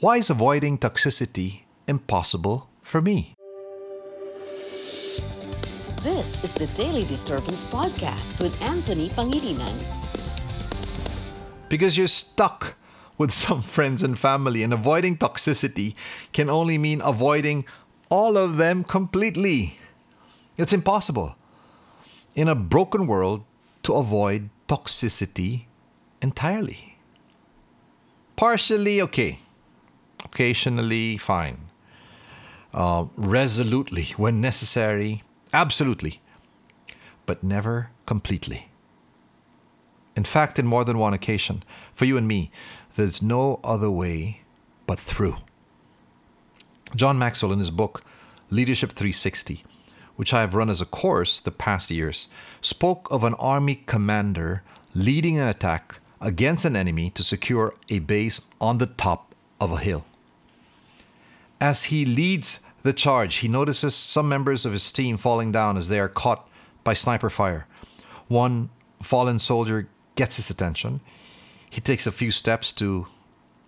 Why is avoiding toxicity impossible for me? This is the Daily Disturbance Podcast with Anthony Pangilinan. Because you're stuck with some friends and family, and avoiding toxicity can only mean avoiding all of them completely. It's impossible in a broken world to avoid toxicity entirely. Partially okay, occasionally fine, uh, resolutely when necessary, absolutely, but never completely. In fact, in more than one occasion, for you and me, there's no other way but through. John Maxwell, in his book Leadership 360, which I have run as a course the past years, spoke of an army commander leading an attack against an enemy to secure a base on the top of a hill. As he leads the charge, he notices some members of his team falling down as they are caught by sniper fire. One fallen soldier gets his attention. He takes a few steps to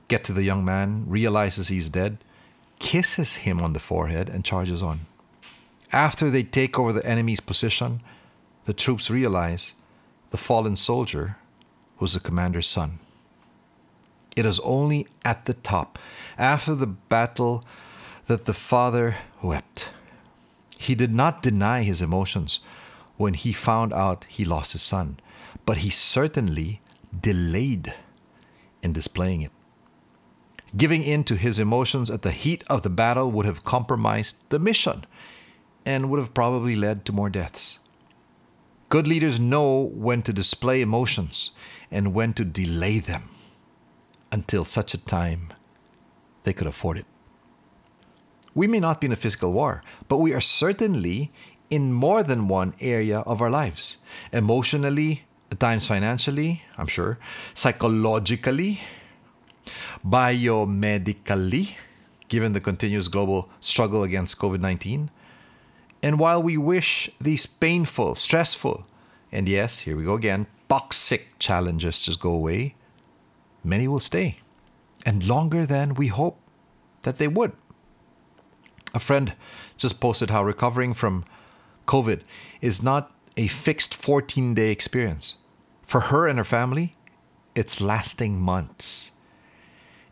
get to the young man, realizes he's dead, kisses him on the forehead, and charges on. After they take over the enemy's position, the troops realize the fallen soldier was the commander's son. It is only at the top, after the battle, that the father wept. He did not deny his emotions when he found out he lost his son, but he certainly delayed in displaying it. Giving in to his emotions at the heat of the battle would have compromised the mission and would have probably led to more deaths. Good leaders know when to display emotions and when to delay them until such a time they could afford it. We may not be in a physical war, but we are certainly in more than one area of our lives. Emotionally, at times financially, I'm sure, psychologically, biomedically, given the continuous global struggle against COVID 19, and while we wish these painful, stressful, and yes, here we go again, toxic challenges just go away, many will stay, and longer than we hope that they would. A friend just posted how recovering from COVID is not a fixed 14 day experience. For her and her family, it's lasting months.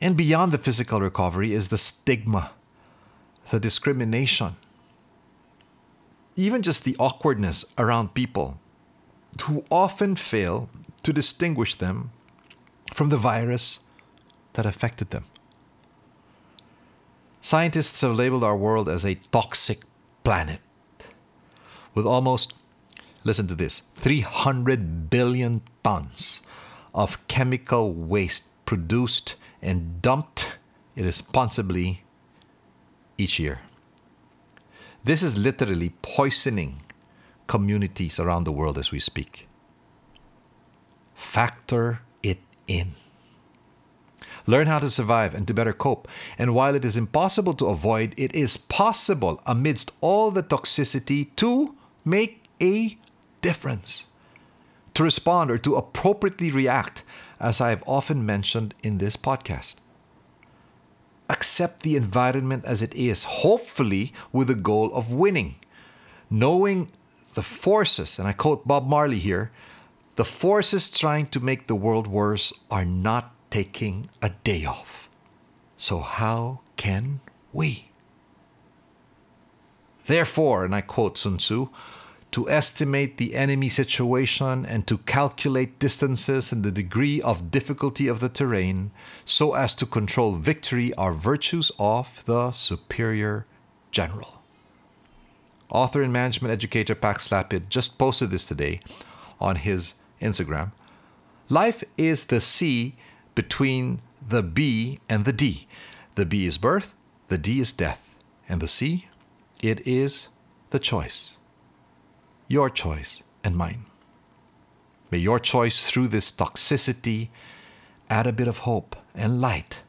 And beyond the physical recovery is the stigma, the discrimination, even just the awkwardness around people who often fail to distinguish them from the virus that affected them. Scientists have labeled our world as a toxic planet with almost, listen to this, 300 billion tons of chemical waste produced and dumped irresponsibly each year. This is literally poisoning communities around the world as we speak. Factor in. Learn how to survive and to better cope. And while it is impossible to avoid, it is possible amidst all the toxicity to make a difference. To respond or to appropriately react, as I have often mentioned in this podcast accept the environment as it is, hopefully with the goal of winning. Knowing the forces, and I quote Bob Marley here the forces trying to make the world worse are not taking a day off. So, how can we? Therefore, and I quote Sun Tzu, to estimate the enemy situation and to calculate distances and the degree of difficulty of the terrain so as to control victory are virtues of the superior general. Author and management educator Pax Lapid just posted this today on his Instagram. Life is the C between the B and the D. The B is birth, the D is death, and the C, it is the choice your choice and mine. May your choice through this toxicity add a bit of hope and light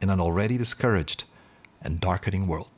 in an already discouraged and darkening world.